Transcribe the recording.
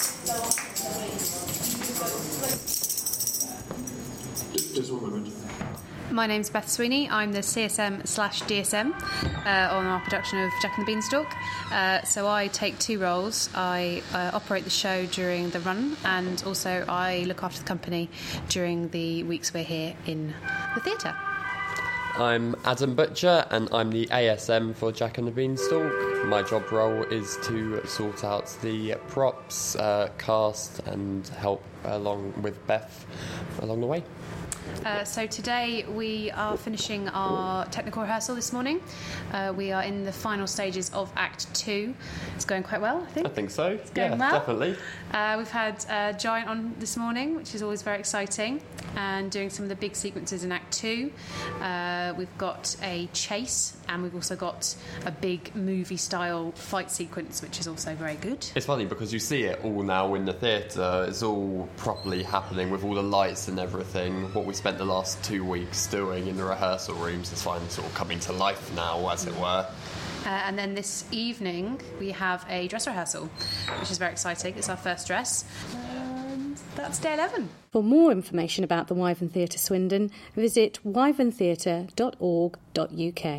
My name is My name's Beth Sweeney. I'm the CSM slash DSM uh, on our production of Jack and the Beanstalk. Uh, so I take two roles. I uh, operate the show during the run, and also I look after the company during the weeks we're here in the theatre. I'm Adam Butcher and I'm the ASM for Jack and the Beanstalk. My job role is to sort out the props, uh, cast, and help along with Beth along the way. Uh, so today we are finishing our technical rehearsal this morning. Uh, we are in the final stages of Act Two. It's going quite well, I think. I think so. It's going yeah, well. definitely. Uh, we've had uh, Giant on this morning, which is always very exciting, and doing some of the big sequences in Act Two. Uh, we've got a chase, and we've also got a big movie-style fight sequence, which is also very good. It's funny because you see it all now in the theatre. It's all properly happening with all the lights and everything. What we spent the last two weeks doing in the rehearsal rooms is finally sort of coming to life now, as it were. Uh, and then this evening we have a dress rehearsal, which is very exciting. It's our first dress. That's day 11. For more information about the Wyvern Theatre Swindon, visit wyverntheatre.org.uk.